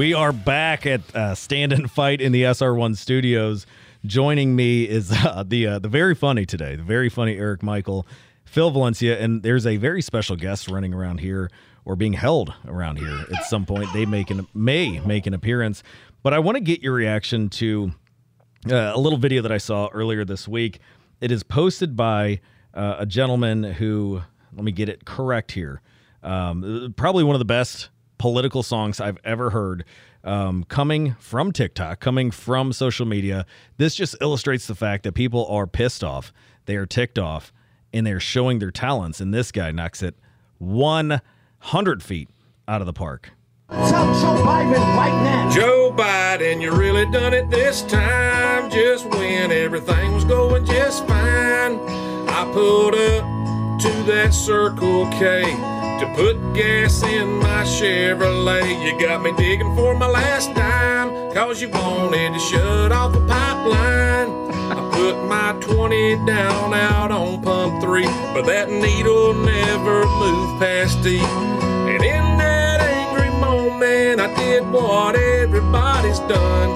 We are back at uh, Stand and Fight in the SR1 studios. Joining me is uh, the uh, the very funny today, the very funny Eric Michael, Phil Valencia, and there's a very special guest running around here or being held around here at some point. They make an, may make an appearance, but I want to get your reaction to uh, a little video that I saw earlier this week. It is posted by uh, a gentleman who, let me get it correct here, um, probably one of the best political songs I've ever heard. Um, coming from TikTok, coming from social media, this just illustrates the fact that people are pissed off, they are ticked off, and they're showing their talents. And this guy knocks it 100 feet out of the park. Tell Joe Biden right now. Joe Biden, you really done it this time. Just when everything was going just fine, I pulled up to that Circle K to put gas in my Chevrolet. You got me digging for my last dime, cause you wanted to shut off the pipeline. I put my 20 down out on pump three, but that needle never moved past D. And in that angry moment, I did what everybody's done.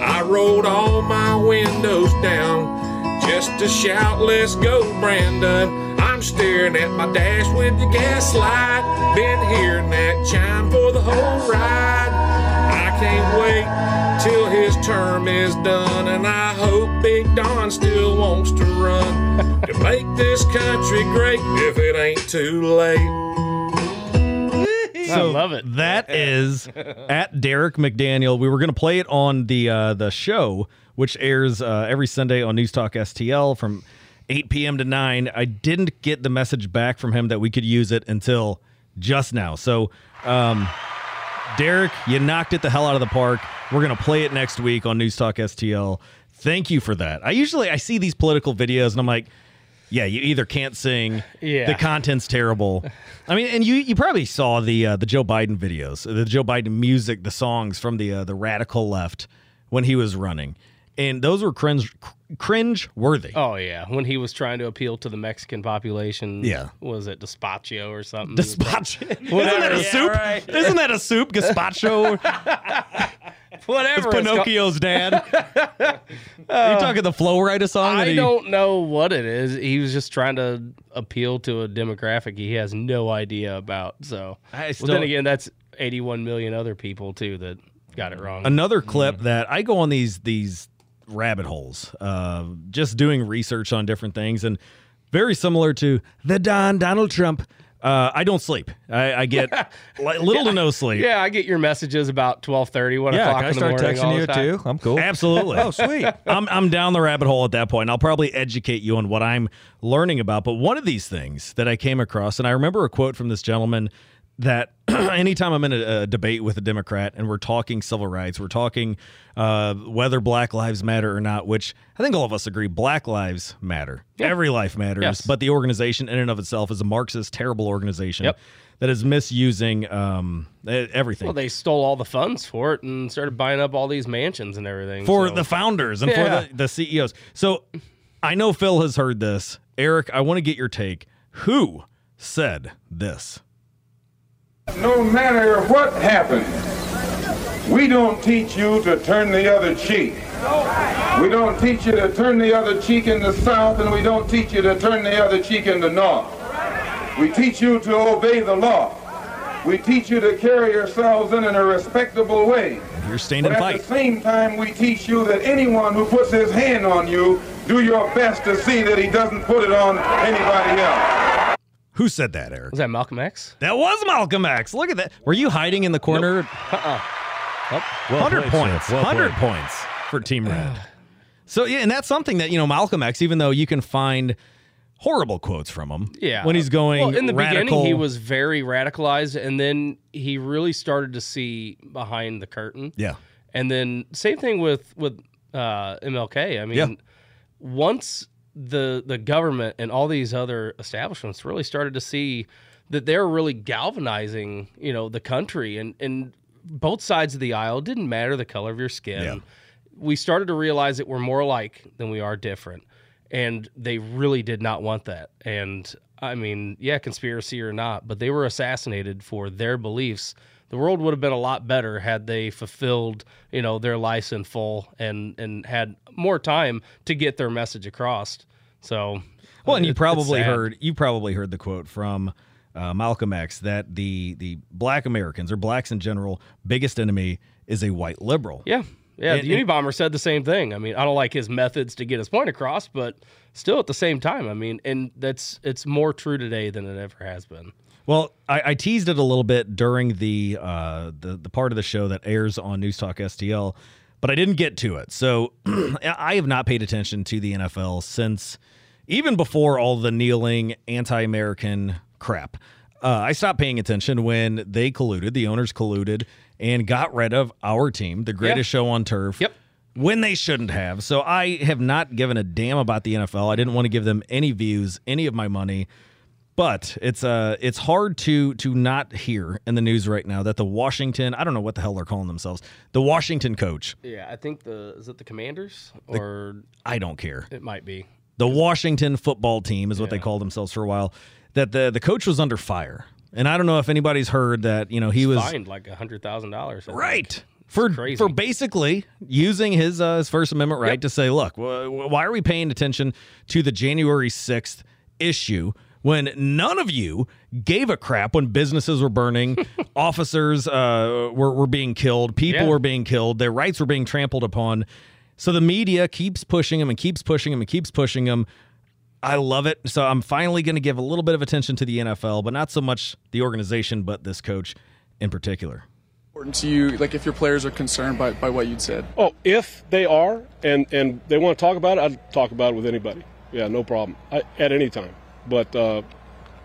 I rolled all my windows down just to shout, Let's go, Brandon. I'm staring at my dash with the gas light. Been hearing that chime for the whole ride. I can't wait till his term is done, and I hope Big Don still wants to run to make this country great if it ain't too late. I love it. That is at Derek McDaniel. We were going to play it on the uh, the show, which airs uh, every Sunday on News Talk STL from 8 p.m. to 9. I didn't get the message back from him that we could use it until just now. So, um, Derek, you knocked it the hell out of the park. We're going to play it next week on News Talk STL. Thank you for that. I usually I see these political videos and I'm like, yeah, you either can't sing, Yeah. the content's terrible. I mean, and you you probably saw the uh, the Joe Biden videos, the Joe Biden music, the songs from the uh, the radical left when he was running, and those were cringe cringe worthy. Oh yeah, when he was trying to appeal to the Mexican population. Yeah. was it Despacho or something? Gazpacho. Isn't that a Yeah, soup? right. Isn't that a soup? Gazpacho. Whatever. It's it's called. Pinocchio's dad. Are you talking the Flo Rida song? I he- don't know what it is. He was just trying to appeal to a demographic he has no idea about. So, I well, then again, that's 81 million other people too that got it wrong. Another clip mm. that I go on these these rabbit holes, uh, just doing research on different things, and very similar to the Don Donald Trump. Uh, I don't sleep. I, I get li- little to no sleep. yeah, I get your messages about 12:30, 1 Yeah, o'clock can I in the start morning. all texting you too? I'm cool. Absolutely. Oh, sweet. I'm I'm down the rabbit hole at that point. I'll probably educate you on what I'm learning about. But one of these things that I came across, and I remember a quote from this gentleman that anytime I'm in a, a debate with a Democrat and we're talking civil rights, we're talking uh, whether Black Lives Matter or not, which I think all of us agree Black Lives Matter. Every life matters. Yes. But the organization in and of itself is a Marxist, terrible organization Yep. that is misusing um, everything. Well, they stole all the funds for it and started buying up all these mansions and everything. for so- the founders and Yeah. for the, the CEOs. So I know Phil has heard this. Eric, I want to get your take. Who said this? No matter what happens, we don't teach you to turn the other cheek. We don't teach you to turn the other cheek in the south, and we don't teach you to turn the other cheek in the north. We teach you to obey the law. We teach you to carry yourselves in, in a respectable way. You're stand But and at fight. the same time, we teach you that anyone who puts his hand on you, do your best to see that he doesn't put it on anybody else. Who said that, Eric? was that Malcolm X? That was Malcolm X. Look at that. Were you hiding in the corner? Uh-uh. Well 100 played, points. Well 100 played. points for Team Red. So, yeah, and that's something that, you know, Malcolm X, even though you can find horrible quotes from him Yeah. when he's going Well, in the radical. beginning, he was very radicalized, and then he really started to see behind the curtain. Yeah. And then same thing with with uh, MLK. I mean, Yeah. once the the government and all these other establishments really started to see that they're really galvanizing, you know, the country and and both sides of the aisle it didn't matter the color of your skin. Yeah. We started to realize that we're more alike than we are different. And they really did not want that. And I mean, yeah, conspiracy or not, but they were assassinated for their beliefs the world would have been a lot better had they fulfilled, you know, their license full and and had more time to get their message across. So, Well, and it- you probably heard you probably heard the quote from uh, Malcolm X that the the black Americans or blacks in general biggest enemy is a white liberal. Yeah. Yeah, And- the Unabomber said the same thing. I mean, I don't like his methods to get his point across, but still at the same time, I mean, and that's it's more true today than it ever has been. Well, I, I teased it a little bit during the uh, the the part of the show that airs on News Talk STL, but I didn't get to it. So I have not paid attention to the NFL since even before all the kneeling anti-American crap. Uh, I stopped paying attention when they colluded, the owners colluded, and got rid of our team, the greatest show on turf. Yep. When they shouldn't have. So I have not given a damn about the NFL. I didn't want to give them any views, any of my money. But it's uh it's hard to to not hear in the news right now that the Washington I don't know what the hell they're calling themselves the Washington coach. Yeah, I think the is it the Commanders? Or I don't care. It might be. the Washington football team is what they called themselves for a while. That the the coach was under fire. And I don't know if anybody's heard that you know he was fined like a hundred thousand dollars. right. For crazy. for basically using his uh, his First Amendment right to say, look, wh- why are we paying attention to the January sixth issue when none of you gave a crap when businesses were burning, officers uh, were were being killed, people Yeah. were being killed, their rights were being trampled upon. So the media keeps pushing them and keeps pushing them and keeps pushing them. I love it. So I'm finally going to give a little bit of attention to the NFL, but not so much the organization, but this coach in particular. important to you, like if your players are concerned by, by what you'd said? Oh, if they are and and they want to talk about it, I'd talk about it with anybody. Yeah, no problem. I, at any time. But uh,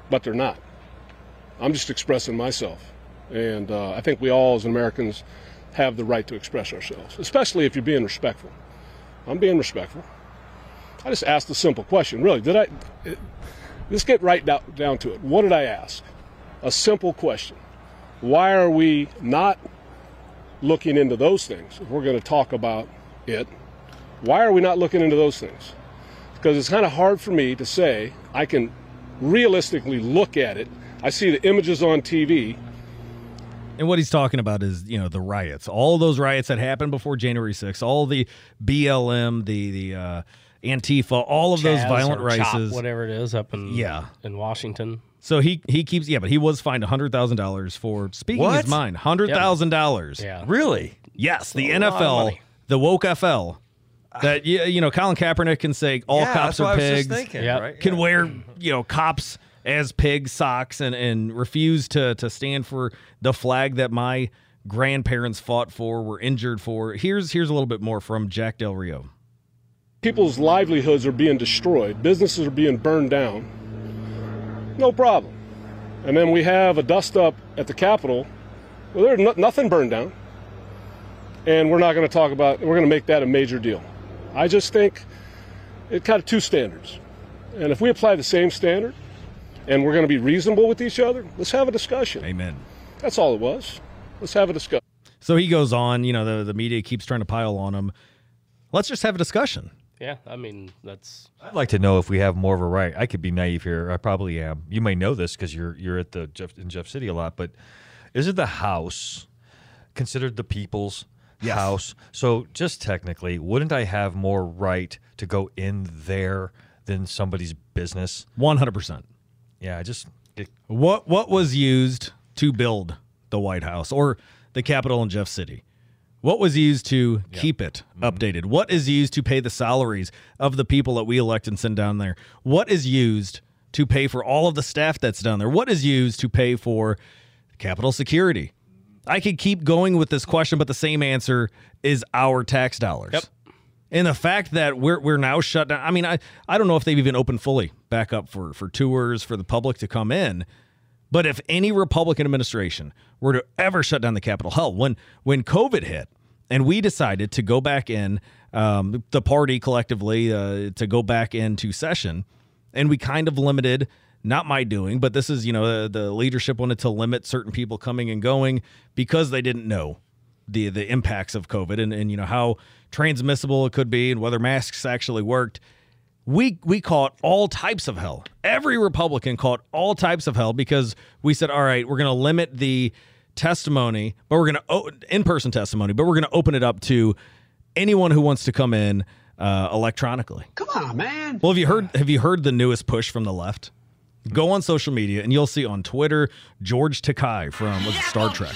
but they're not. I'm just expressing myself, and uh, I think we all as Americans have the right to express ourselves, especially if you're being respectful. I'm being respectful. I just asked a simple question. Really, did I? It, let's get right down, down to it. What did I ask? A simple question. Why are we not looking into those things, if we're going to talk about it, why are we not looking into those things? Because it's kind of hard for me to say I can realistically look at it. I see the images on TV. And what he's talking about is, you know, the riots, all those riots that happened before January 6th, all the BLM, the the uh, Antifa, all of those violent or riots. whatever it is, up in Yeah. in Washington. So he he keeps yeah, but he was fined hundred thousand dollars for speaking What? his mind. Hundred thousand dollars. Yeah, Really? Yes, the a lot of NFL, the woke FL. That you, you know, Colin Kaepernick can say all yeah, cops that's what are I was pigs. just thinking, Yeah. right? Can Yeah. wear you know cops as pig socks and and refuse to to stand for the flag that my grandparents fought for, were injured for. Here's here's a little bit more from Jack Del Rio. People's livelihoods are being destroyed, businesses are being burned down. No problem. And then we have a dust up at the Capitol. Well, there's no, nothing burned down. And we're not going to talk about, we're going to make that a major deal. I just think it kind of two standards. And if we apply the same standard and we're going to be reasonable with each other, let's have a discussion. Amen. That's all it was. Let's have a discussion. So he goes on. You know, the the media keeps trying to pile on him. Let's just have a discussion. yeah. I mean, that's I'd like to know if we have more of a right. I could be naive here. I probably am. You may know this because you're you're at the Jeff in Jeff City a lot. But is it the House considered the people's house? So just technically, wouldn't I have more right to go in there than somebody's business? One hundred percent. Yeah, I just it, What what was used to build the White House or the Capitol in Jeff City? What was used to keep it mm-hmm. updated? What is used to pay the salaries of the people that we elect and send down there? What is used to pay for all of the staff that's down there? What is used to pay for Capitol security? I could keep going with this question, but the same answer is our tax dollars. Yep. And the fact that we're we're now shut down. I mean, I, I don't know if they've even opened fully back up for for tours for the public to come in. But if any Republican administration were to ever shut down the Capitol, hell, when when COVID hit and we decided to go back in, um, the party collectively uh, to go back into session, and we kind of limited, not my doing, but this is you know the, the leadership wanted to limit certain people coming and going because they didn't know the the impacts of COVID and, and you know how transmissible it could be and whether masks actually worked. We we caught all types of hell. Every Republican caught all types of hell because we said, all right, we're going to limit the testimony, but we're gonna o- in-person testimony, but we're gonna open it up to anyone who wants to come in uh, electronically. Come on, man. Well, have you heard? Have you heard the newest push from the left? Go on social media and you'll see on Twitter George Takei from was it Star Trek.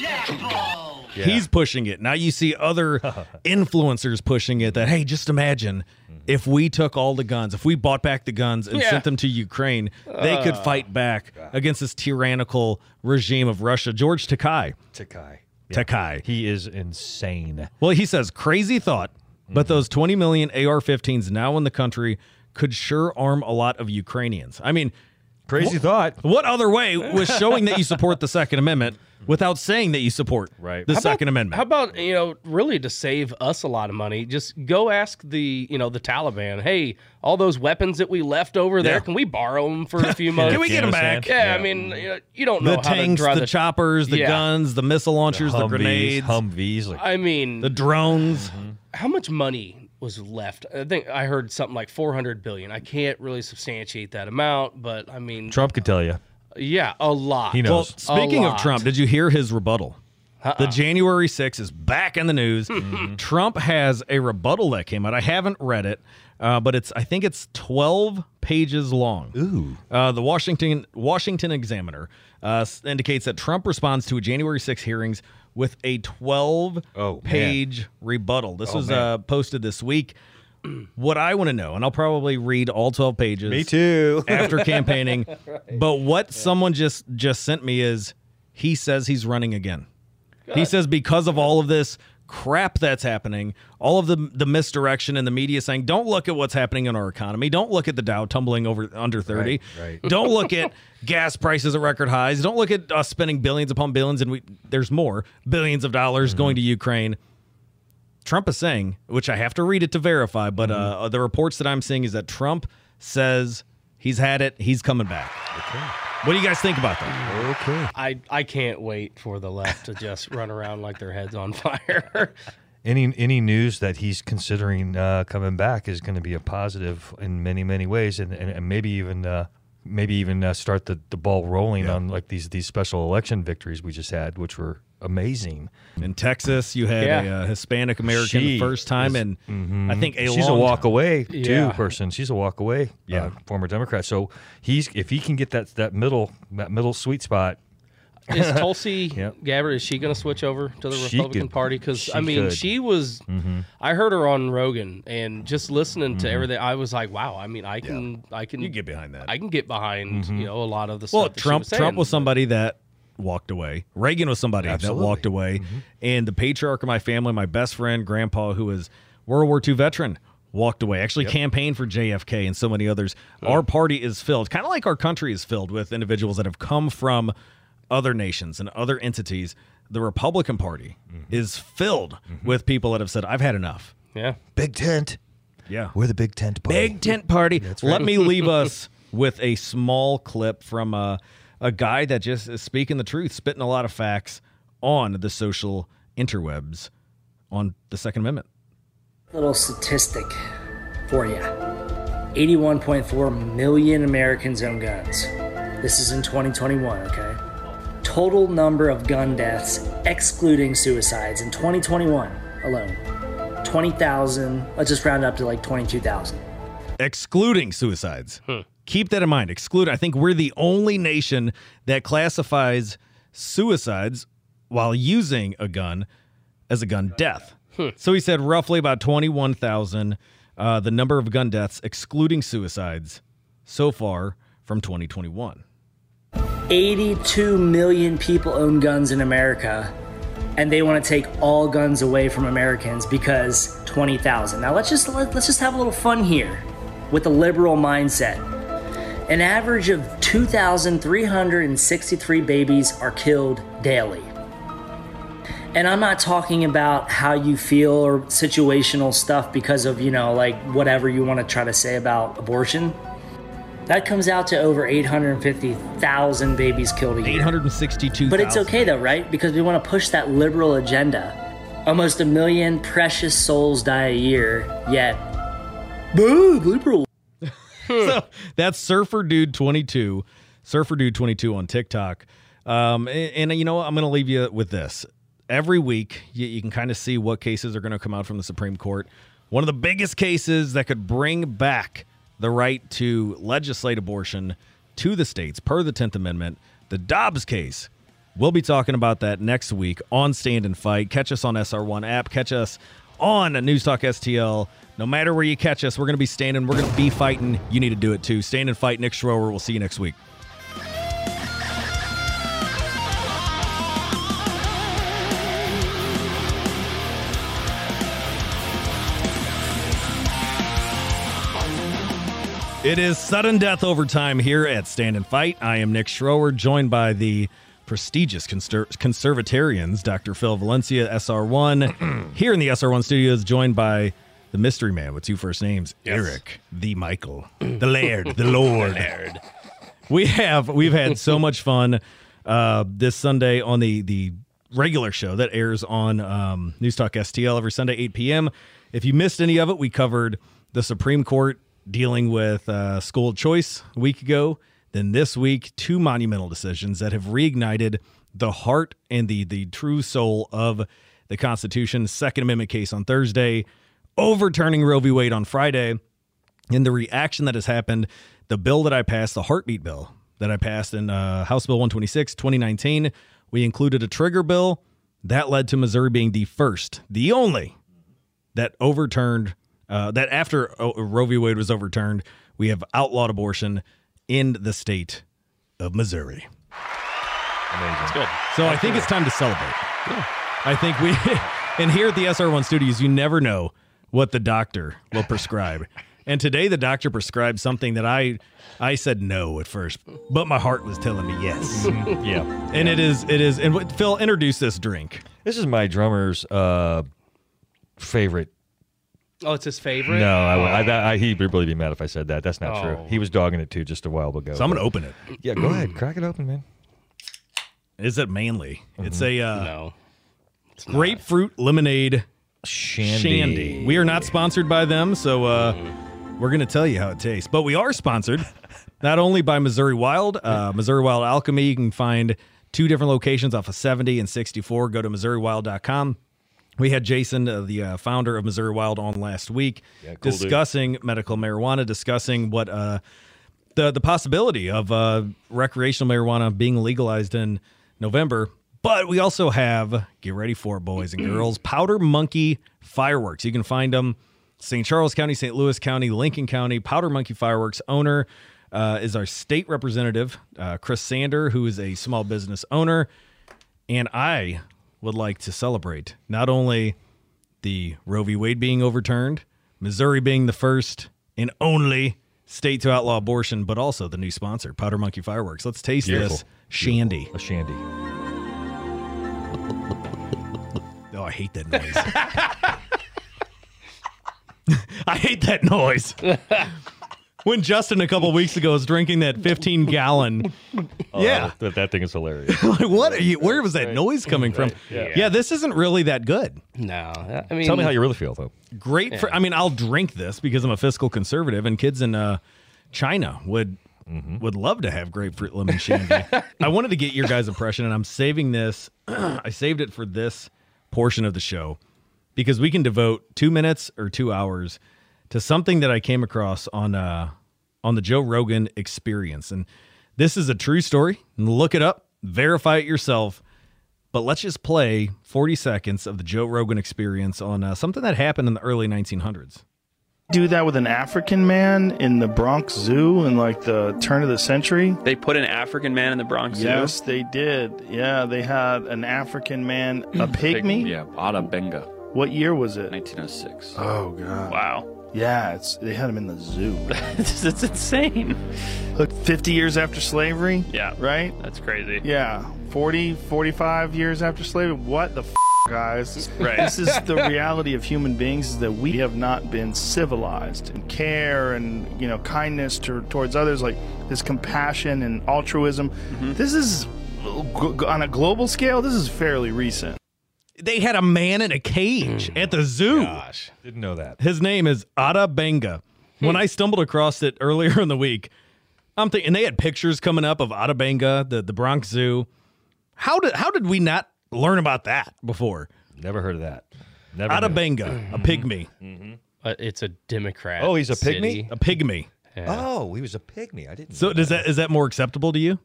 He's pushing it. Now you see other influencers pushing it that hey, just imagine mm-hmm. if we took all the guns, if we bought back the guns and Yeah. sent them to Ukraine, they could fight back against this tyrannical regime of Russia. George Takei. Takei. Takei. He is insane. Well, he says crazy thought, but mm-hmm. those 20 million AR-15s now in the country could sure arm a lot of Ukrainians. I mean, Crazy thought. what other way was showing that you support the Second Amendment without saying that you support Right. the How Second Amendment? How about you know, really to save us a lot of money, just go ask the you know the Taliban. Hey, all those weapons that we left over there, Yeah. can we borrow them for a few months? Can we get 'em back? Yeah, I mean, you, know, you don't know the how tanks, to draw the, the, choppers, the Yeah. guns, the missile launchers, the, Humvees, grenades, Humvees. Like, I mean, the drones. Mm-hmm. how much money was left? I think I heard something like 400 billion. I can't really substantiate that amount, but I mean, Trump could tell you. yeah, a lot. He Well, knows. speaking of. Trump, did you hear his rebuttal? The January 6th is back in the news. Trump has a rebuttal that came out. I haven't read it, uh, but it's I think it's 12 pages long. Ooh. Uh, the Washington Washington Examiner uh, indicates that Trump responds to a January 6 hearings with a 12 Oh, man. page rebuttal. This was uh, posted this week. What I want to know, and I'll probably read all 12 pages Me too. after campaigning. But what someone just just sent me is he says he's running again. He says because of all of this crap that's happening, all of the the misdirection in the media saying, "Don't look at what's happening in our economy. Don't look at the Dow tumbling over under 30. Right, right. Don't look at gas prices at record highs. Don't look at us spending billions upon billions and we there's more billions of dollars Mm-hmm. going to Ukraine." Trump is saying, which I have to read it to verify, but Mm-hmm. uh, the reports that I'm seeing is that Trump says he's had it, he's coming back. What do you guys think about that? Okay. I I can't wait for the left to just run around like their heads on fire. Any any news that he's considering uh, coming back is going to be a positive in many many ways, and, and, and maybe even uh, maybe even uh, start the, the ball rolling on like these these special election victories we just had, which were amazing. In Texas, you had a Yeah. uh, Hispanic American She first time, is- and I think a She's a long walk time. away too Yeah. person. She's a walk away. Yeah. uh, former Democrat. So he's if he can get that that middle that middle sweet spot. is Tulsi Yep. Gabbard? Is she going to switch over to the She Republican could- Party? Because I mean, could. she was. I heard her on Rogan, and just listening Mm-hmm. to everything, I was like, wow. I mean, I can, I can You get behind that. I can get behind, Mm-hmm. you know, a lot of the Well, stuff. that she Trump was saying. Trump was somebody that walked away. Reagan was somebody Absolutely. that walked away, mm-hmm. and the patriarch of my family, my best friend, grandpa, who was World War II veteran. Walked away. Actually, campaigned for JFK and so many others. Oh. Our party is filled, kind of like our country is filled with individuals that have come from other nations and other entities. The Republican Party mm-hmm. is filled mm-hmm. with people that have said, "I've had enough." Yeah. Big tent. Yeah, We're the big tent. Party. Big tent party. Let me leave us with a small clip from a, a guy that just is speaking the truth, spitting a lot of facts on the social interwebs on the Second Amendment. little statistic for you 81.4 million Americans own guns. This is in 2021, okay? Total number of gun deaths, excluding suicides, in 2021 alone 20,000. Let's just round up to like 22,000. excluding suicides. Hmm. Keep that in mind. Exclude. I think we're the only nation that classifies suicides while using a gun as a gun death. So he said roughly about 21,000, uh, the number of gun deaths, excluding suicides, so far from 2021. 82 million people own guns in America, and they want to take all guns away from Americans because 20,000. Now let's just let, let's just have a little fun here with the liberal mindset. An average of 2,363 babies are killed daily. And I'm not talking about how you feel or situational stuff because of, you know, like whatever you want to try to say about abortion. That comes out to over 850,000 babies killed a year. 862. But it's okay though, right? Because we want to push that liberal agenda. Almost a million precious souls die a year, yet, boo, liberal. So that's Surfer Dude 22, Surfer Dude 22 on TikTok. Um, and, and you know what? I'm going to leave you with this. Every week, you, you can kind of see what cases are going to come out from the Supreme Court. One of the biggest cases that could bring back the right to legislate abortion to the states per the 10th Amendment, the Dobbs case. We'll be talking about that next week on Stand and Fight. Catch us on SR1 app. Catch us on News Talk STL. No matter where you catch us, we're going to be standing. We're going to be fighting. You need to do it too. Stand and fight. Nick Schroer. We'll see you next week. It is sudden death overtime here at Stand and Fight. I am Nick Schroer, joined by the prestigious conser- conservatarians, Dr. Phil Valencia, SR1. here in the SR1 studios, joined by the mystery man with two first names, Eric, the Michael, the Laird, the Lord. Laird. We have we've had so much fun uh, this Sunday on the the regular show that airs on um, News Talk STL every Sunday 8 p.m. If you missed any of it, we covered the Supreme Court dealing with uh, school choice a week ago. Then this week, two monumental decisions that have reignited the heart and the the true soul of the Constitution. Second Amendment case on Thursday, overturning Roe v. Wade on Friday, and the reaction that has happened. The bill that I passed, the heartbeat bill that I passed in uh, House Bill 126, 2019, we included a trigger bill that led to Missouri being the first, the only that overturned uh, that after uh, Roe v. Wade was overturned, we have outlawed abortion in the state of Missouri. Amazing. Good. So I think it's time to celebrate. I think we, and here at the SR1 studios, you never know what the doctor will prescribe. And today the doctor prescribed something that I I said no at first, but my heart was telling me yes. Yeah. and it is it is and what, Phil introduce this drink. This is my drummer's uh, favorite. Oh, it's his favorite. No, I, I, I, he'd really be mad if I said that. That's not true. Oh. He was dogging it too just a while ago. So I'm gonna open it. Yeah, go ahead. Crack it open, man. Is it manly? It's a uh, no. It's not. grapefruit lemonade Shandy. shandy. We are not sponsored by them, so uh, we're going to tell you how it tastes. But we are sponsored not only by Missouri Wild, uh, Missouri Wild Alchemy. You can find two different locations off of 70 and 64. Go to MissouriWild.com. We had Jason, uh, the uh, founder of Missouri Wild, on last week Yeah, cool dude. discussing medical marijuana, discussing what uh, the the possibility of uh, recreational marijuana being legalized in November. But we also have get ready for it, boys and girls. Powder Monkey fireworks. You can find them St. Charles County, St. Louis County, Lincoln County. Powder Monkey fireworks owner uh, is our state representative, uh, Chris Sander, who is a small business owner. And I would like to celebrate not only the Roe v. Wade being overturned, Missouri being the first and only state to outlaw abortion, but also the new sponsor, Powder Monkey Fireworks. Let's taste Beautiful. this shandy. A shandy. Hate that noise. I hate that noise. when Justin a couple weeks ago was drinking that 15 gallon. yeah. Oh, that, that thing is hilarious. like, what are you? Where was that noise coming from? Yeah. this isn't really that good. No. I mean, Tell me how you really feel, though. Great for. I mean, I'll drink this because I'm a fiscal conservative, and kids in uh, China would would love to have grapefruit lemon shandy. I wanted to get your guys' impression, and I'm saving this. I saved it for this portion of the show because we can devote two minutes or two hours to something that I came across on uh, on the Joe Rogan Experience, and this is a true story. Look it up, verify it yourself. But let's just play 40 seconds of the Joe Rogan Experience on uh, something that happened in the early 1900s. Do that with an African man in the Bronx Zoo in like the turn of the century? They put an African man in the Bronx Zoo. Yes, they did. Yeah, they had an African man, a pygmy. Yeah, Ota Benga, What year was it? 1906. Oh god. Wow. Yeah, it's they had him in the zoo. it's, it's insane. Look, 50 years after slavery? Yeah. Right? That's crazy. Yeah. 40, 45 years after slavery? What the f- guys? Right. This is the reality of human beings is that we have not been civilized and care and, you know, kindness to, towards others like this compassion and altruism. Mm-hmm. This is on a global scale, this is fairly recent. They had a man in a cage at the zoo. Gosh. Didn't know that. His name is Ota Benga. When I stumbled across it earlier in the week, I'm thinking, and they had pictures coming up of Ota Benga, the, the Bronx Zoo. How did how did we not learn about that before? Never heard of that. Never. knew. Ota Benga, a pygmy. Uh, it's a Democrat. Oh, he's a city. pygmy? A pygmy. Yeah. Oh, he was a pygmy. I didn't. So know does that is that more acceptable to you?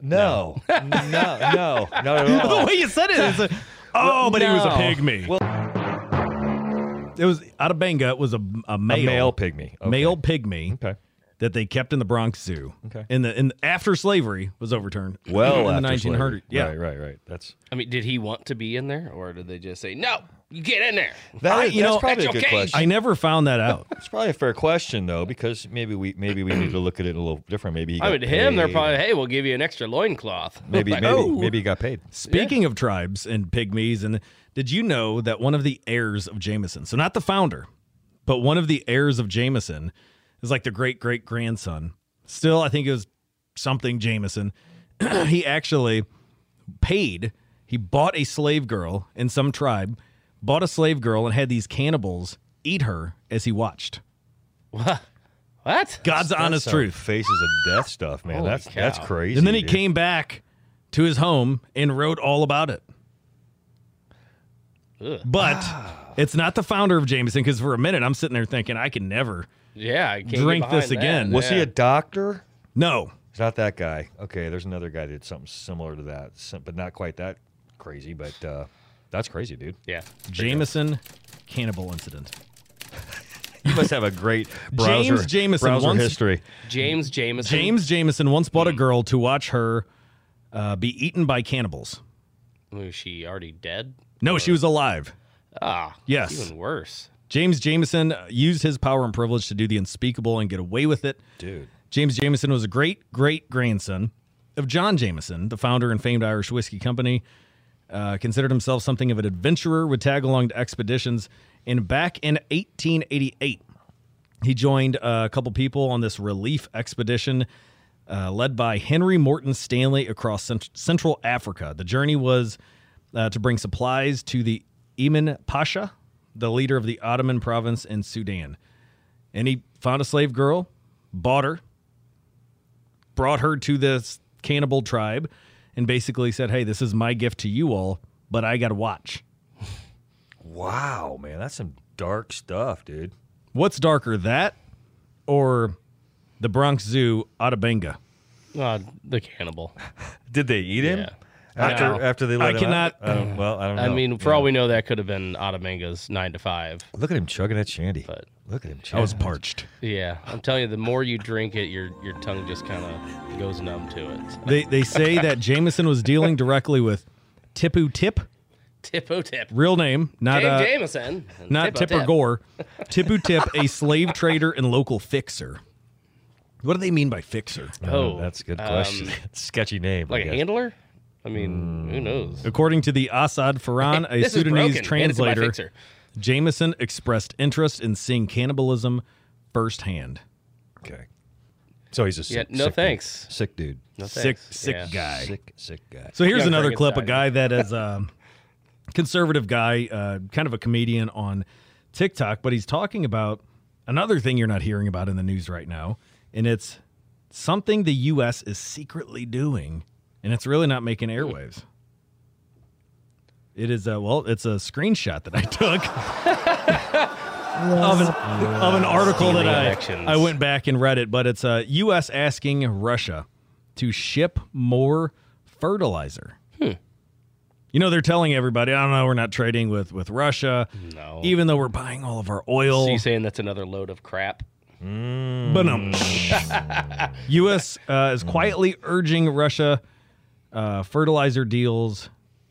No, no, no, not at the way you said it is a, oh, but he was a no. pygmy. Well- it was Ota Benga was a, a male A male pygmy. Okay. male pygmy Okay. That they kept in the Bronx Zoo. Okay. In the in after slavery was overturned. Well, in the after 1900s. slavery. Yeah. Right, right, right. That's I mean, did he want to be in there, or did they just say no? You get in there. that. I- you that's know, probably a good okay. question. I never found that out. It's probably a fair question though, because maybe we maybe we need to look at it a little different. Maybe he I mean, to him, they're probably, hey, we'll give you an extra loincloth. maybe Like, maybe oh. maybe he got paid. Speaking of tribes and pygmies, and did you know that one of the heirs of Jameson, so not the founder, but one of the heirs of Jameson is like the great great grandson. Still, I think it was something Jameson. he actually paid, he bought a slave girl in some tribe, bought a slave girl, and had these cannibals eat her as he watched. What? What? God's honest That's some truth. Faces of death stuff, man. Holy that's that's crazy. And then he dude. came back to his home and wrote all about it. Ugh. But it's not the founder of Jameson because for a minute I'm sitting there thinking I can never. Yeah, I can't Drink this behind again. that. Was he a doctor? No, It's not that guy. Okay, there's another guy that did something similar to that, sim- but not quite that crazy. But uh, that's crazy, dude. Yeah. Jameson cannibal incident. You must have a great browser, James Jameson browser once- history. James Jameson. James Jameson once bought a girl to watch her uh, be eaten by cannibals. Was she already dead? No, she was alive. Ah. Yes. Even worse. James Jameson uh, used his power and privilege to do the unspeakable and get away with it. Dude. James Jameson was a great great grandson of John Jameson, the founder and famed Irish whiskey company. Uh, considered himself something of an adventurer, would tag along to expeditions. And back in 1888, he joined a couple people on this relief expedition uh, led by Henry Morton Stanley across cent- Central Africa. The journey was uh, to bring supplies to the Emin Pasha, the leader of the Ottoman province in Sudan. And he found a slave girl, bought her, brought her to this cannibal tribe, and basically said, Hey, this is my gift to you all, but I got to watch. Wow, man, that's some dark stuff, dude. What's darker, that or the Bronx Zoo Ota Benga? Uh, the cannibal. Did they eat him Yeah. After No. after they I let him cannot- out? I don't, well, I don't know. I mean, for Yeah. all we know, that could have been Adamanga's nine to five. look at him chugging that shandy. But look at him. Chugging. I was parched. yeah, I'm telling you, the more you drink it, your your tongue just kind of goes numb to it. They, they say that Jameson was dealing directly with Tipu Tip, Tippo tip. real name, not James uh, Jameson. and not Tippo Tipper Tip. Gore. Tipu Tip, a slave trader and local fixer. What do they mean by fixer? Oh, that's a good um, question. Sketchy name. I Like a handler? I mean, who knows? According to the Assad Farran, a This Sudanese broken. Hand it to my translator, fixer. Jameson expressed interest in seeing cannibalism firsthand. Okay. So he's a sick, Yeah, no sick dude. thanks. Sick dude. No Sick, thanks. sick Yeah. guy. Sick, sick guy. So here's Young another clip. A guy that is a conservative guy, uh, kind of a comedian on TikTok, but he's talking about another thing you're not hearing about in the news right now, and it's something the U.S. is secretly doing, and it's really not making airwaves. It is a well, it's a screenshot that I took of, an, of an article that I. I went back and read it, but it's uh, U.S. asking Russia to ship more fertilizer. You know, they're telling everybody, I don't know, we're not trading with, with Russia, No. even though we're buying all of our oil. So you saying that's another load of crap? But um, U.S. Uh, is quietly urging Russia uh, fertilizer deals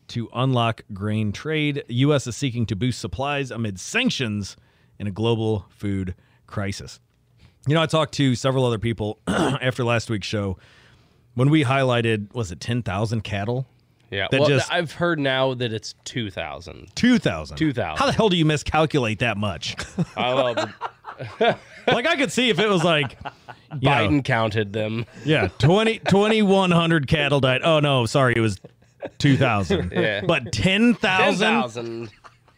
to unlock grain trade. U.S. is seeking to boost supplies amid sanctions in a global food crisis. You know, I talked to several other people after last week's show when we highlighted, was it 10,000 cattle? Yeah. That well, just- I've heard now that it's 2,000. 2,000. 2,000. How the hell do you miscalculate that much? I love like, I could see if it was like, you know, Biden counted them. Yeah, 20, 2,100 cattle died. Oh, no, sorry, it was 2,000. Yeah. But 10,000? 10,000.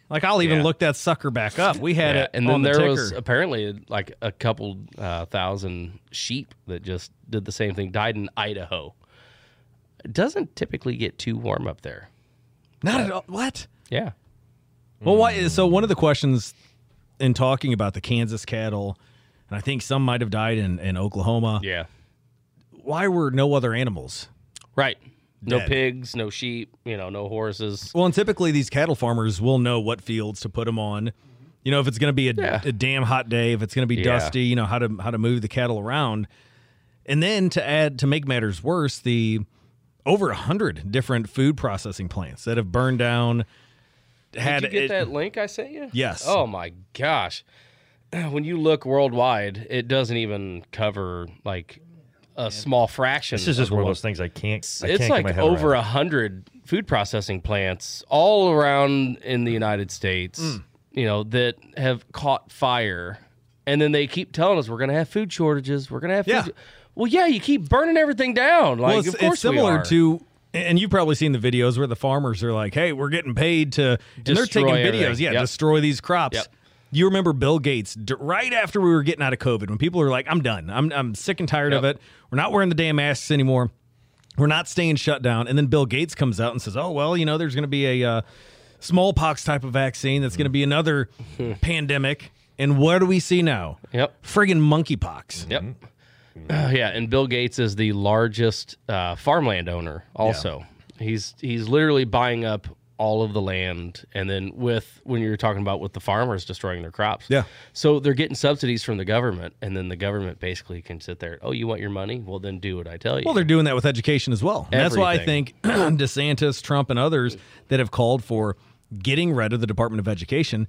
Like, I'll even Yeah. look that sucker back up. We had Yeah, it and then on the there ticker. was apparently like a couple uh, thousand sheep that just did the same thing, died in Idaho. It doesn't typically get too warm up there. Not at all. What? Yeah. Well, why? So one of the questions in talking about the Kansas cattle, and I think some might have died in, in Oklahoma. Yeah. Why were no other animals? Right. No Dead. pigs, no sheep, you know, no horses. Well, and typically these cattle farmers will know what fields to put them on. You know, if it's going to be a, Yeah. a damn hot day, if it's going to be Yeah. dusty, you know how to how to move the cattle around. And then to add to make matters worse, the over a hundred different food processing plants that have burned down. Had Did you get it- that link I sent you? Yes. Oh my gosh. When you look worldwide, it doesn't even cover like a small fraction. This is just of one of those things I can't. I it's can't like get my head over a hundred food processing plants all around in the United States, Mm. you know, that have caught fire. And then they keep telling us we're going to have food shortages. We're going to have food. Yeah. Well, yeah, you keep burning everything down. Like, well, it's, of course it's similar we are. to, and you've probably seen the videos where the farmers are like, "Hey, we're getting paid to," and they're taking videos, everything. yeah, Yep. destroy these crops. Yep. You remember Bill Gates d- right after we were getting out of COVID, when people were like, "I'm done. I'm I'm sick and tired of it. We're not wearing the damn masks anymore. We're not staying shut down." And then Bill Gates comes out and says, "Oh well, you know, there's going to be a uh, smallpox type of vaccine that's going to be another pandemic." And what do we see now? Yep. Friggin' monkeypox. Yep. Uh, yeah, and Bill Gates is the largest uh, farmland owner. Also, he's he's literally buying up all of the land, and then with when you're talking about with the farmers destroying their crops. Yeah. So they're getting subsidies from the government, and then the government basically can sit there. Oh, you want your money? Well, then do what I tell you. Well, they're doing that with education as well. And that's why I think DeSantis, Trump, and others that have called for getting rid of the Department of Education.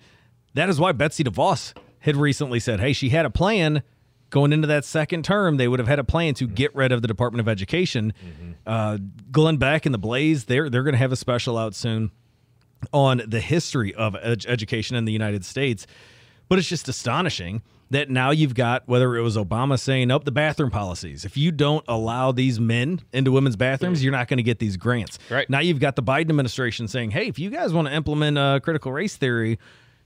That is why Betsy DeVos had recently said, hey, she had a plan going into that second term. They would have had a plan to get rid of the Department of Education. Uh, Glenn Beck and the Blaze, they're, they're going to have a special out soon on the history of ed- education in the United States. But it's just astonishing that now you've got whether it was Obama saying up the bathroom policies. If you don't allow these men into women's bathrooms, you're not going to get these grants. Right. Now you've got the Biden administration saying, "Hey, if you guys want to implement uh, critical race theory,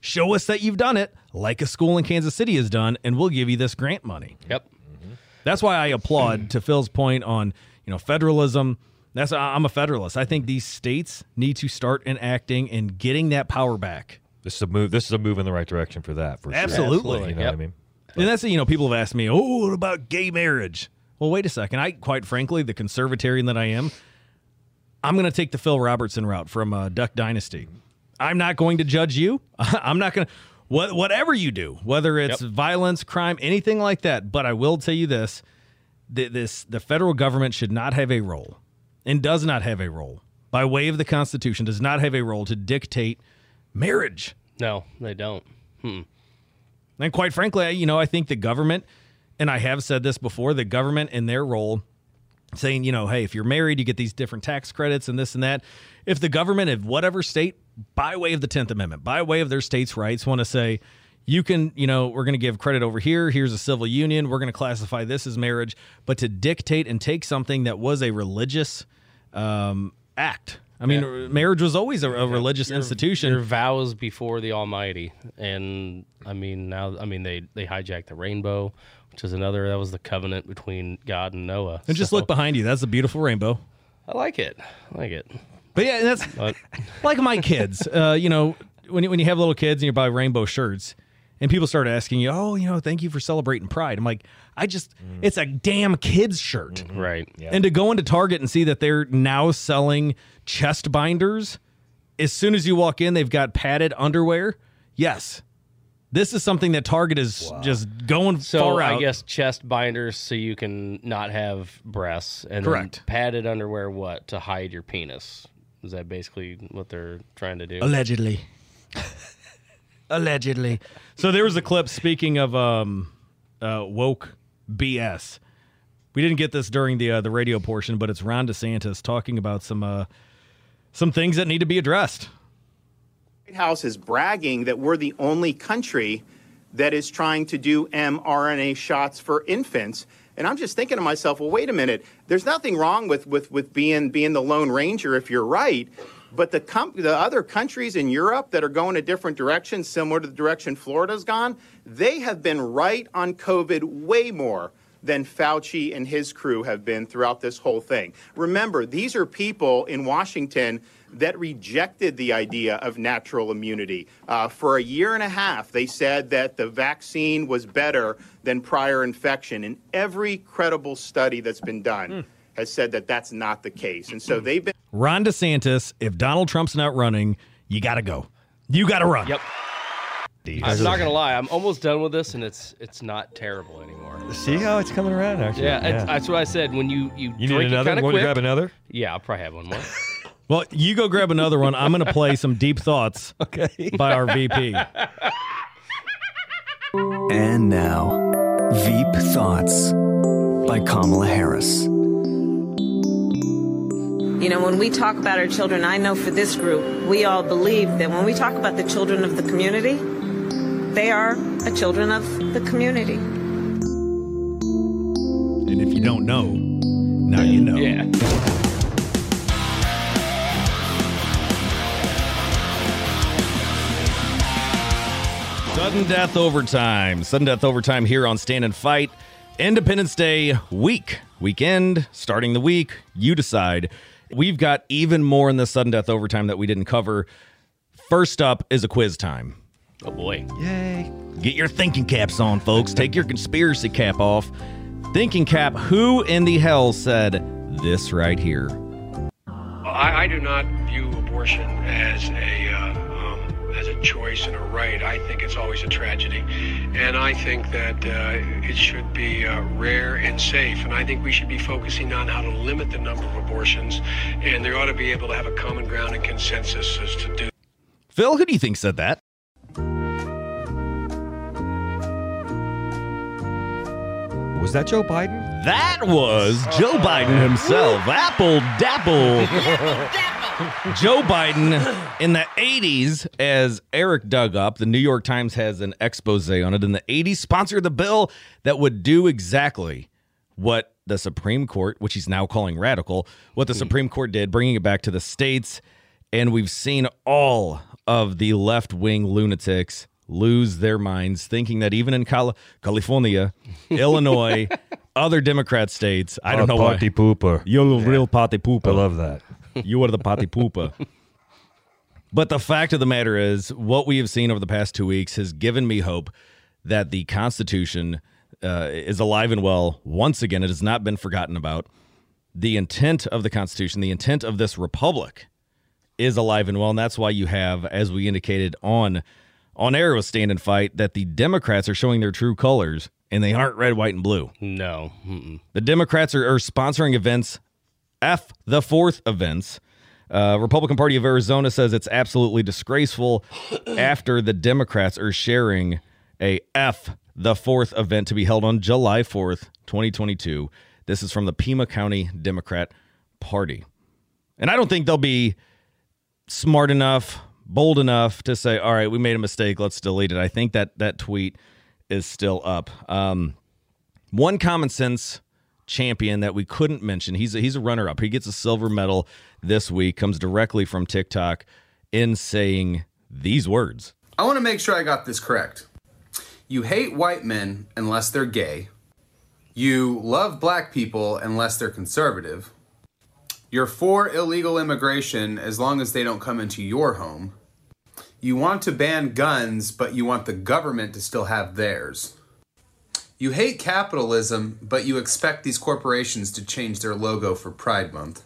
show us that you've done it, like a school in Kansas City has done, and we'll give you this grant money." Yep. That's why I applaud to Phil's point on you know federalism. That's I'm a federalist. I think these states need to start enacting and getting that power back. This is a move. This is a move in the right direction for that. For sure. Absolutely. You know Yep. what I mean? And that's you know people have asked me, oh, what about gay marriage? Well, wait a second. I quite frankly, the conservatarian that I am, I'm going to take the Phil Robertson route from uh, Duck Dynasty. I'm not going to judge you. I'm not going to what whatever you do, whether it's Yep. violence, crime, anything like that. But I will tell you this: th- this the federal government should not have a role, and does not have a role by way of the Constitution. Does not have a role to dictate marriage. No, they don't. Hmm. And quite frankly, you know, I think the government, and I have said this before, the government in their role, saying, you know, hey, if you're married, you get these different tax credits and this and that. If the government of whatever state, by way of the 10th Amendment, by way of their states' rights, want to say, you can, you know, we're going to give credit over here. Here's a civil union. We're going to classify this as marriage. But to dictate and take something that was a religious um, act. I mean, marriage was always a, a religious institution. Your vows before the Almighty, and I mean now, I mean they they hijacked the rainbow, which is another. That was the covenant between God and Noah. and just look behind you. That's a beautiful rainbow. I like it. I like it. But yeah, that's But like my kids. Uh, you know, when you, when you have little kids and you buy rainbow shirts, and people start asking you, "Oh, you know, thank you for celebrating Pride." I'm like, I just, it's a damn kid's shirt. right. And to go into Target and see that they're now selling chest binders, as soon as you walk in, they've got padded underwear. Yes, this is something that Target is just going So far I guess chest binders so you can not have breasts, and Correct. padded underwear. What to hide your penis? Is that basically what they're trying to do? Allegedly. Allegedly. So there was a clip speaking of um, uh, woke BS. We didn't get this during the uh, the radio portion, but it's Ron DeSantis talking about some uh, some things that need to be addressed. White House is bragging that we're the only country that is trying to do mRNA shots for infants. And I'm just thinking to myself, well, wait a minute. There's nothing wrong with, with, with being, being the Lone Ranger if you're right. But the, com- the other countries in Europe that are going a different direction, similar to the direction Florida's gone, they have been right on COVID way more than Fauci and his crew have been throughout this whole thing. Remember, these are people in Washington that rejected the idea of natural immunity. Uh, for a year and a half, they said that the vaccine was better than prior infection. And every credible study that's been done has said that that's not the case. And so they've been. Ron DeSantis, if Donald Trump's not running, you got to go. You got to run. Yep. I'm not gonna lie. I'm almost done with this, and it's it's not terrible anymore. See how it's coming around, actually. Yeah, it's- that's what I said. When you you, You need drink another? it kind of Want to quick. grab another? Yeah, I'll probably have one more. Well, you go grab another one. I'm going to play some deep thoughts okay. by our VP. And now, Veep Thoughts by Kamala Harris. You know, when we talk about our children, I know for this group, we all believe that when we talk about the children of the community, they are a children of the community. And if you don't know, now you know. Yeah. Sudden death overtime. Sudden death overtime here on Stand and Fight. Independence Day week, weekend, starting the week. You decide. We've got even more in the sudden death overtime that we didn't cover. First up is a quiz time. Oh boy. Yay. Get your thinking caps on, folks. Take your conspiracy cap off. Thinking cap, who in the hell said this right here? I, I do not view abortion as a uh, as a choice and a right. I think it's always a tragedy, and I think that uh, it should be uh, rare and safe. And I think we should be focusing on how to limit the number of abortions, and there ought to be able to have a common ground and consensus as to do. Phil, who do you think said that? Was that Joe Biden? That was Joe Biden himself. Apple Dapple. Joe Biden in the 80s, as Eric dug up, the New York Times has an expose on it. In the 80s, sponsored the bill that would do exactly what the Supreme Court, which he's now calling radical, what the Supreme Court did, bringing it back to the states. And we've seen all of the left wing lunatics lose their minds, thinking that even in Cali- California, Illinois, other Democrat states, I don't know why. potty pooper. You're a real potty pooper. I love that. You are the potty pooper. But the fact of the matter is, what we have seen over the past two weeks has given me hope that the Constitution uh, is alive and well. Once again, it has not been forgotten about. The intent of the Constitution, the intent of this republic, is alive and well, and that's why you have, as we indicated on on air with Stand and Fight, that the Democrats are showing their true colors, and they aren't red, white, and blue. No. Mm-mm. The Democrats are, are sponsoring events, F the fourth events. Uh, Republican Party of Arizona says it's absolutely disgraceful after the Democrats are sharing a F the fourth event to be held on July 4th, 2022. This is from the Pima County Democrat Party. And I don't think they'll be smart enough, bold enough to say, all right, we made a mistake, let's delete it. I think that that tweet is still up. Um, one common sense champion that we couldn't mention. He's a, he's a runner up. He gets a silver medal this week. Comes directly from TikTok in saying these words. I want to make sure I got this correct. You hate white men unless they're gay. You love black people unless they're conservative. You're for illegal immigration as long as they don't come into your home. You want to ban guns, but you want the government to still have theirs. You hate capitalism, but you expect these corporations to change their logo for Pride Month.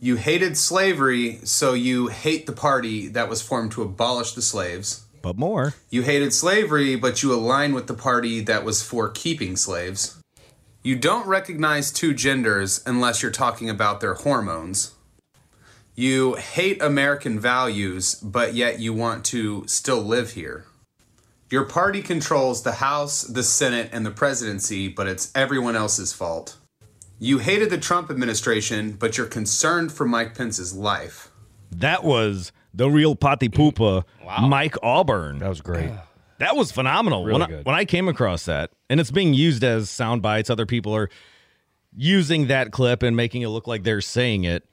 You hated slavery, so you hate the party that was formed to abolish the slaves. But more. You hated slavery, but you align with the party that was for keeping slaves. You don't recognize two genders unless you're talking about their hormones. You hate American values, but yet you want to still live here. Your party controls the House, the Senate, and the presidency, but it's everyone else's fault. You hated the Trump administration, but you're concerned for Mike Pence's life. That was the real potty pooper, Mike Auburn. That was great. That was phenomenal. Really when, I, good. when I came across that, and it's being used as sound bites, other people are using that clip and making it look like they're saying it.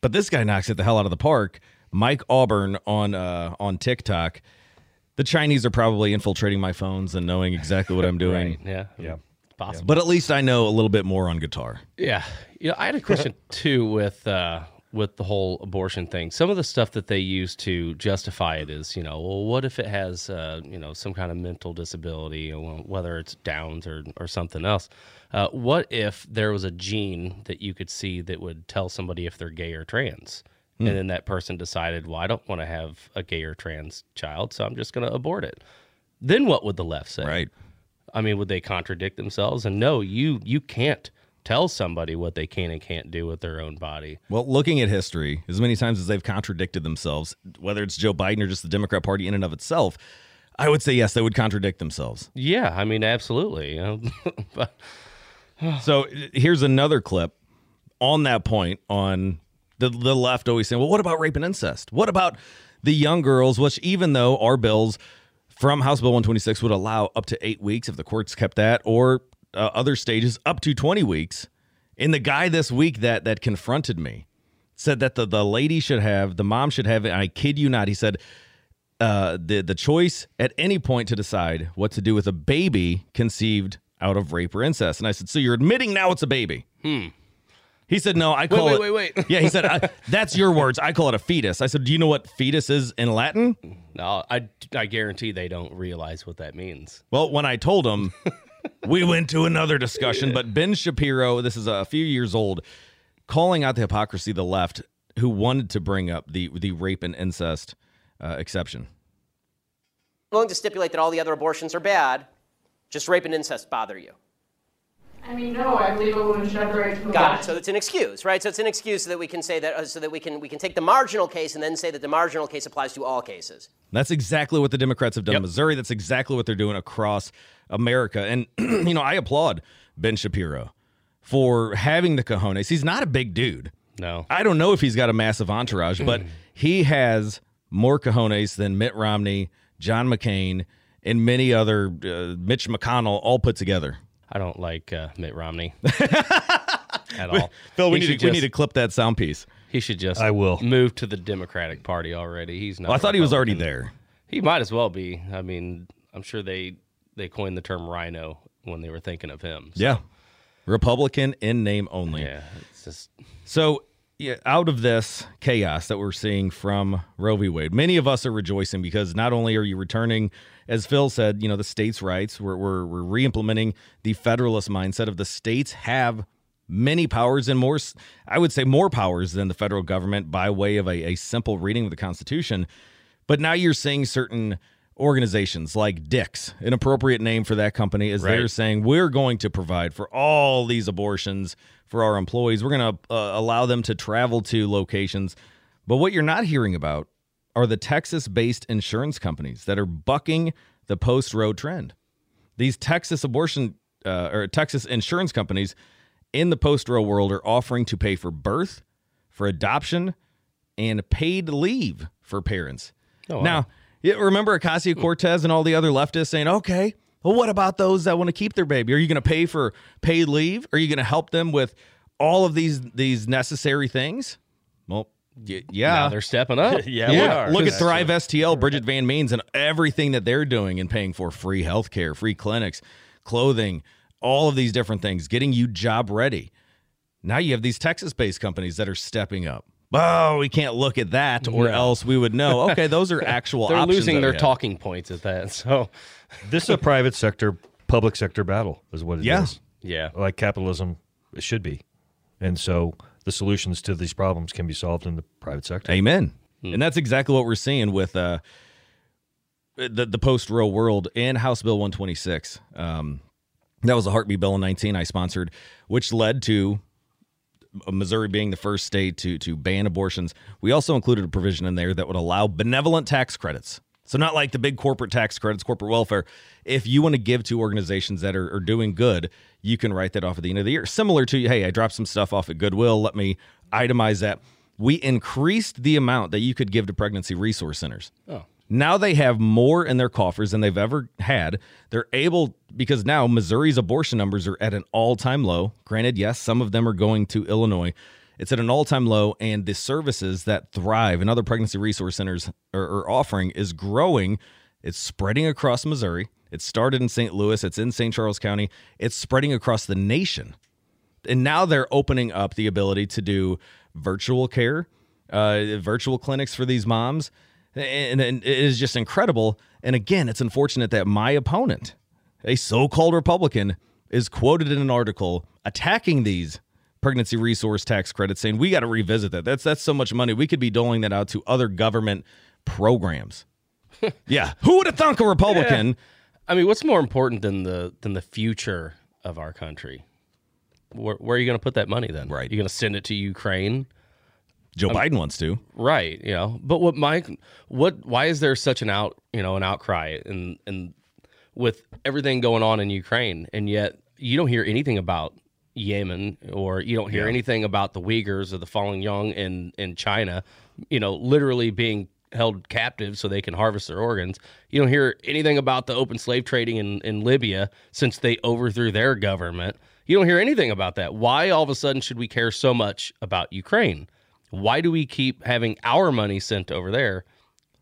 But this guy knocks it the hell out of the park. Mike Auburn on uh, on TikTok. The Chinese are probably infiltrating my phones and knowing exactly what I'm doing. Right, yeah. Yeah. possible. But at least I know a little bit more on guitar. Yeah, you know, I had a question too with uh, with the whole abortion thing. Some of the stuff that they use to justify it is, you know, well, what if it has, uh, you know, some kind of mental disability, whether it's Downs or or something else. Uh, what if there was a gene that you could see that would tell somebody if they're gay or trans? Hmm. And then that person decided, well, I don't want to have a gay or trans child, so I'm just going to abort it. Then what would the left say? Right. I mean, would they contradict themselves? And no, you you can't tell somebody what they can and can't do with their own body. Well, looking at history, as many times as they've contradicted themselves, whether it's Joe Biden or just the Democrat Party in and of itself, I would say yes, they would contradict themselves. Yeah, I mean, absolutely. You know? but So here's another clip on that point on the the left always saying, well, what about rape and incest? What about the young girls? Which even though our bills from House Bill 126 would allow up to eight weeks if the courts kept that, or uh, other stages up to 20 weeks. And the guy this week that that confronted me said that the the lady should have the mom should have. I kid you not, he said. Uh, the the choice at any point to decide what to do with a baby conceived out of rape or incest, and I said, so you're admitting now it's a baby? Hmm. He said, no, I call wait, it. wait, wait. yeah, he said, I, that's your words. I call it a fetus. I said, do you know what fetus is in Latin? No, I, I guarantee they don't realize what that means. Well, when I told him, we went to another discussion. But Ben Shapiro, this is a few years old, calling out the hypocrisy of the left who wanted to bring up the the rape and incest uh, exception. willing to stipulate that all the other abortions are bad, just rape and incest bother you. I mean, no, I believe a woman should have the right to move Got it. So it's an excuse, right? So it's an excuse so that we can say that, uh, so that we can we can take the marginal case and then say that the marginal case applies to all cases. That's exactly what the Democrats have done in Missouri. That's exactly what they're doing across America. And, you know, I applaud Ben Shapiro for having the cojones. He's not a big dude. No. I don't know if he's got a massive entourage, but he has more cojones than Mitt Romney, John McCain, and many other, uh, Mitch McConnell, all put together. I don't like uh, Mitt Romney at all. Phil, we He need, to, we need to clip that sound piece. He should just. I will. move to the Democratic Party already. He's not. Well, I a thought he was already there. He might as well be. I mean, I'm sure they they coined the term RINO when they were thinking of him. So, Yeah. Republican in name only. Yeah, it's just So, yeah, out of this chaos that we're seeing from Roe v. Wade, many of us are rejoicing because not only are you returning, as Phil said, you know, the states' rights, we're, we're, we're re implementing the federalist mindset of the states have many powers and more, I would say more powers than the federal government by way of a, a simple reading of the Constitution. But now you're seeing certain organizations like Dick's, an appropriate name for that company, is they're saying we're going to provide for all these abortions for our employees. We're going to uh, allow them to travel to locations. But what you're not hearing about are the Texas based insurance companies that are bucking the post road trend. These Texas abortion uh, or Texas insurance companies in the post Roe world are offering to pay for birth, for adoption, and paid leave for parents. Oh, wow. Now, remember Acacia Cortez and all the other leftists saying, okay, well, what about those that want to keep their baby? Are you going to pay for paid leave? Are you going to help them with all of these these necessary things? Well, y- yeah, Now they're stepping up. Yeah, yeah, we are. look at Thrive STL, Bridget VanMeans, and everything that they're doing and paying for free healthcare, free clinics, clothing, all of these different things, getting you job ready. Now you have these Texas based companies that are stepping up. Oh, we can't look at that, or No. else we would know. Okay, those are actual. They're options losing their talking points at that. So This is a private sector, public sector battle, is what it is. Yeah. yeah, Like capitalism it should be. And so the solutions to these problems can be solved in the private sector. Amen. Hmm. And that's exactly what we're seeing with uh, the the post Roe world and House Bill 126. Um, that was a heartbeat bill in 19 I sponsored, which led to uh, Missouri being the first state to to ban abortions. We also included a provision in there that would allow benevolent tax credits. So not like the big corporate tax credits, corporate welfare. If you want to give to organizations that are, are doing good, you can write that off at the end of the year. Similar to, hey, I dropped some stuff off at Goodwill. Let me itemize that. We increased the amount that you could give to pregnancy resource centers. Oh. Now they have more in their coffers than they've ever had. They're able because now Missouri's abortion numbers are at an all-time low. Granted, yes, some of them are going to Illinois. It's at an all-time low, and the services that Thrive and other pregnancy resource centers are, are offering is growing. It's spreading across Missouri, It started in St. Louis, it's in St. Charles County, it's spreading across the nation. And now they're opening up the ability to do virtual care, uh, virtual clinics for these moms. And, and it is just incredible. And again, it's unfortunate that my opponent, a so called Republican, is quoted in an article attacking these pregnancy resource tax credits, saying we got to revisit that. That's that's so much money. We could be doling that out to other government programs. yeah, who would have thunk a Republican? Yeah. I mean, what's more important than the than the future of our country? Where, where are you going to put that money then? Right, you're going to send it to Ukraine. Joe Um, Biden wants to. Right, you know. But what Mike what why is there such an out, you know, an outcry and and with everything going on in Ukraine and yet you don't hear anything about Yemen or you don't hear Yeah. anything about the Uyghurs or the Falun Gong in in China, you know, literally being held captive so they can harvest their organs. You don't hear anything about the open slave trading in, in Libya since they overthrew their government. You don't hear anything about that. Why all of a sudden should we care so much about Ukraine? Why do we keep having our money sent over there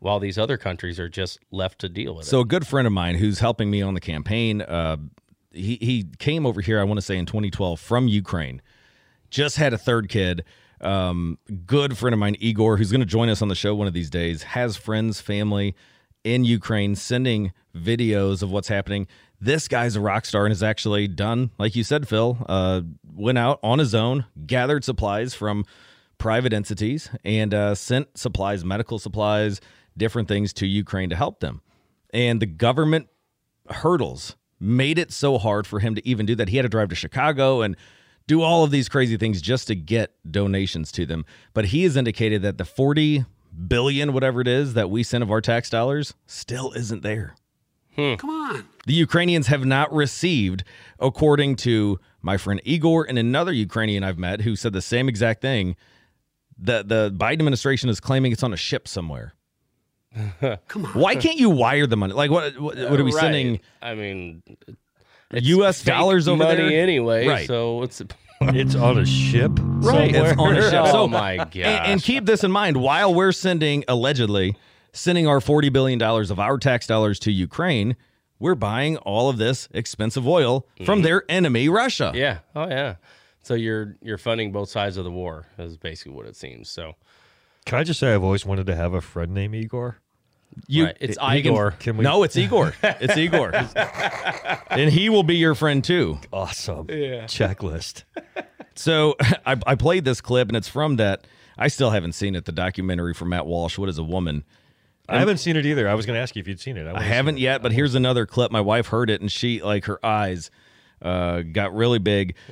while these other countries are just left to deal with it? So a good friend of mine who's helping me on the campaign, uh, he he came over here. I want to say in 2012 from Ukraine. Just had a third kid. Um, good friend of mine, Igor, who's going to join us on the show one of these days, has friends, family in Ukraine, sending videos of what's happening. This guy's a rock star and has actually done, like you said, Phil, uh, went out on his own, gathered supplies from private entities, and uh, sent supplies, medical supplies, different things to Ukraine to help them. And the government hurdles made it so hard for him to even do that. He had to drive to Chicago and do all of these crazy things just to get donations to them. But he has indicated that the 40 billion, whatever it is, that we send of our tax dollars still isn't there. Hmm. Come on. The Ukrainians have not received, according to my friend Igor and another Ukrainian I've met who said the same exact thing. The the Biden administration is claiming it's on a ship somewhere. Come on. Why can't you wire the money? Like what what, what are we Right. sending I mean, US dollars over money there? anyway. Right. So it's It's on a ship. Right, it's on a ship. Oh my god. And, and keep this in mind while we're sending allegedly sending our 40 billion dollars of our tax dollars to Ukraine, we're buying all of this expensive oil from mm-hmm. their enemy Russia. Yeah. Oh yeah. So you're you're funding both sides of the war is basically what it seems. So Can I just say I've always wanted to have a friend named Igor? You, Right, it's he Igor. Can we- No, it's Igor. It's Igor. and he will be your friend too. Awesome. Yeah. Checklist. So I, I played this clip and it's from that. I still haven't seen it. The documentary from Matt Walsh. What is a woman? I haven't seen it either. I was going to ask you if you'd seen it. I wanna haven't it. yet, but here's another clip. My wife heard it and she like her eyes uh, got really big.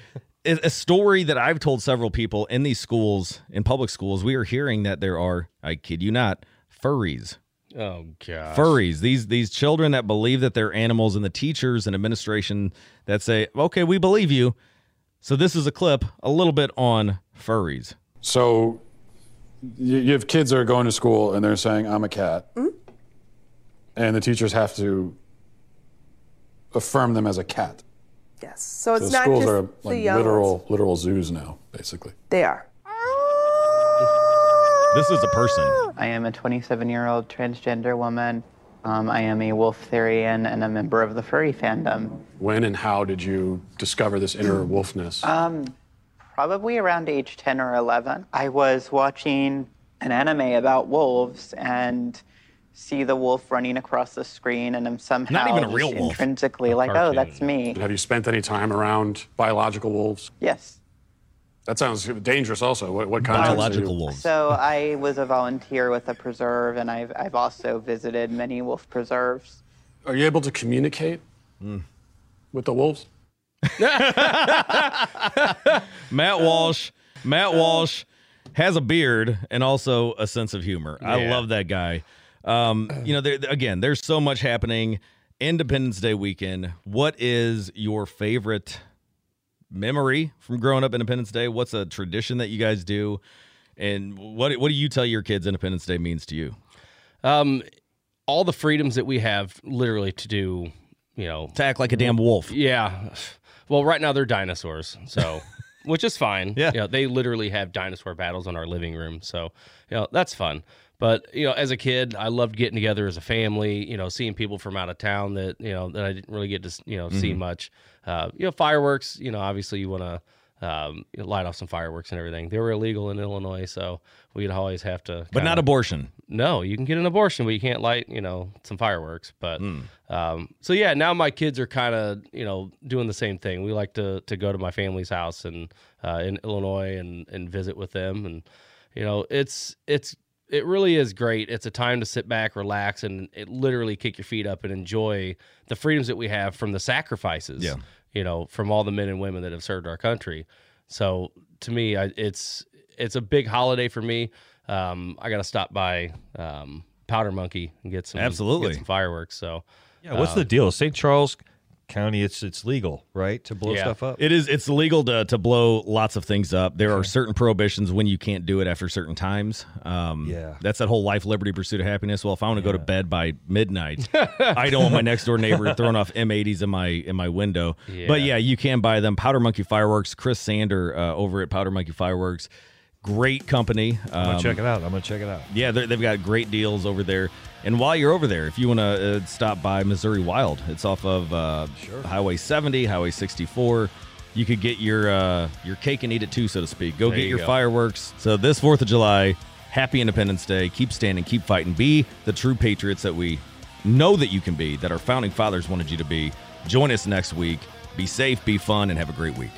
A a story that I've told several people in these schools, in public schools, we are hearing that there are, I kid you not, furries. Oh gosh. Furries. These these children that believe that they're animals, and the teachers and administration that say, "Okay, we believe you." So this is a clip, a little bit on furries. So you, you have kids that are going to school and they're saying, I'm a cat. Mm-hmm. And the teachers have to affirm them as a cat. Yes. So it's so not schools just are like young literal literal zoos now, basically. They are. This is a person. I am a 27 year old transgender woman. Um, I am a wolf therian and a member of the furry fandom. When and how did you discover this inner wolfness? Um, probably around age 10 or 11. I was watching an anime about wolves and see the wolf running across the screen, and I'm somehow Not even a real wolf. intrinsically like, oh, that's me. Have you spent any time around biological wolves? Yes. That sounds dangerous also. What, what context are you- So I was a volunteer with a preserve, and I've, I've also visited many wolf preserves. Are you able to communicate hmm. with the wolves? Matt um, Walsh. Matt um, Walsh has a beard and also a sense of humor. I love that guy. Um, you know, there, again, there's so much happening. Independence Day weekend. What is your favorite memory from growing up Independence Day? What's a tradition that you guys do? And what what do you tell your kids Independence Day means to you? Um, all the freedoms that we have, literally, to do, you know, to act like a damn wolf. Yeah. Well, right now they're dinosaurs, so which is fine. Yeah. You know, they literally have dinosaur battles in our living room, so you know that's fun. But you know, as a kid, I loved getting together as a family. You know, seeing people from out of town that you know that I didn't really get to you know see Mhm. much. Uh, you know, fireworks. You know, obviously you want to um, you know, light off some fireworks and everything. They were illegal in Illinois, so we'd always have to. But not abortion. No, you can get an abortion, but you can't light you know some fireworks. But um, so yeah, now my kids are kind of you know doing the same thing. We like to to go to my family's house and uh, in Illinois and and visit with them, and you know it's it's it really is great. It's a time to sit back, relax, and it literally kick your feet up and enjoy the freedoms that we have from the sacrifices. Yeah. you know, from all the men and women that have served our country. So to me, I, it's it's a big holiday for me. Um, I got to stop by um, Powder Monkey and get some Absolutely. get some fireworks. So Yeah, what's uh, the deal? St. Charles County, it's it's legal, right, to blow Yeah. stuff up. It is. It's legal to to blow lots of things up. There are certain prohibitions when you can't do it after certain times. Um, Yeah. that's that whole life, liberty, pursuit of happiness. Well, if I want to go to bed by midnight, I don't want my next door neighbor throwing off M80s in my in my window. But Yeah. yeah, you can buy them. Powder Monkey Fireworks. Chris Sander uh, over at Powder Monkey Fireworks. Great company. I'm gonna Um, check it out. I'm gonna check it out. Yeah, they've got great deals over there. And while you're over there, if you want to uh, stop by Missouri Wild, it's off of uh, Highway 70, Highway 64. You could get your uh, your cake and eat it too, so to speak. Go There get you your go. fireworks. So this Fourth of July, happy Independence Day. Keep standing, keep fighting. Be the true patriots that we know that you can be, that our founding fathers wanted you to be. Join us next week. Be safe, be fun, and have a great week.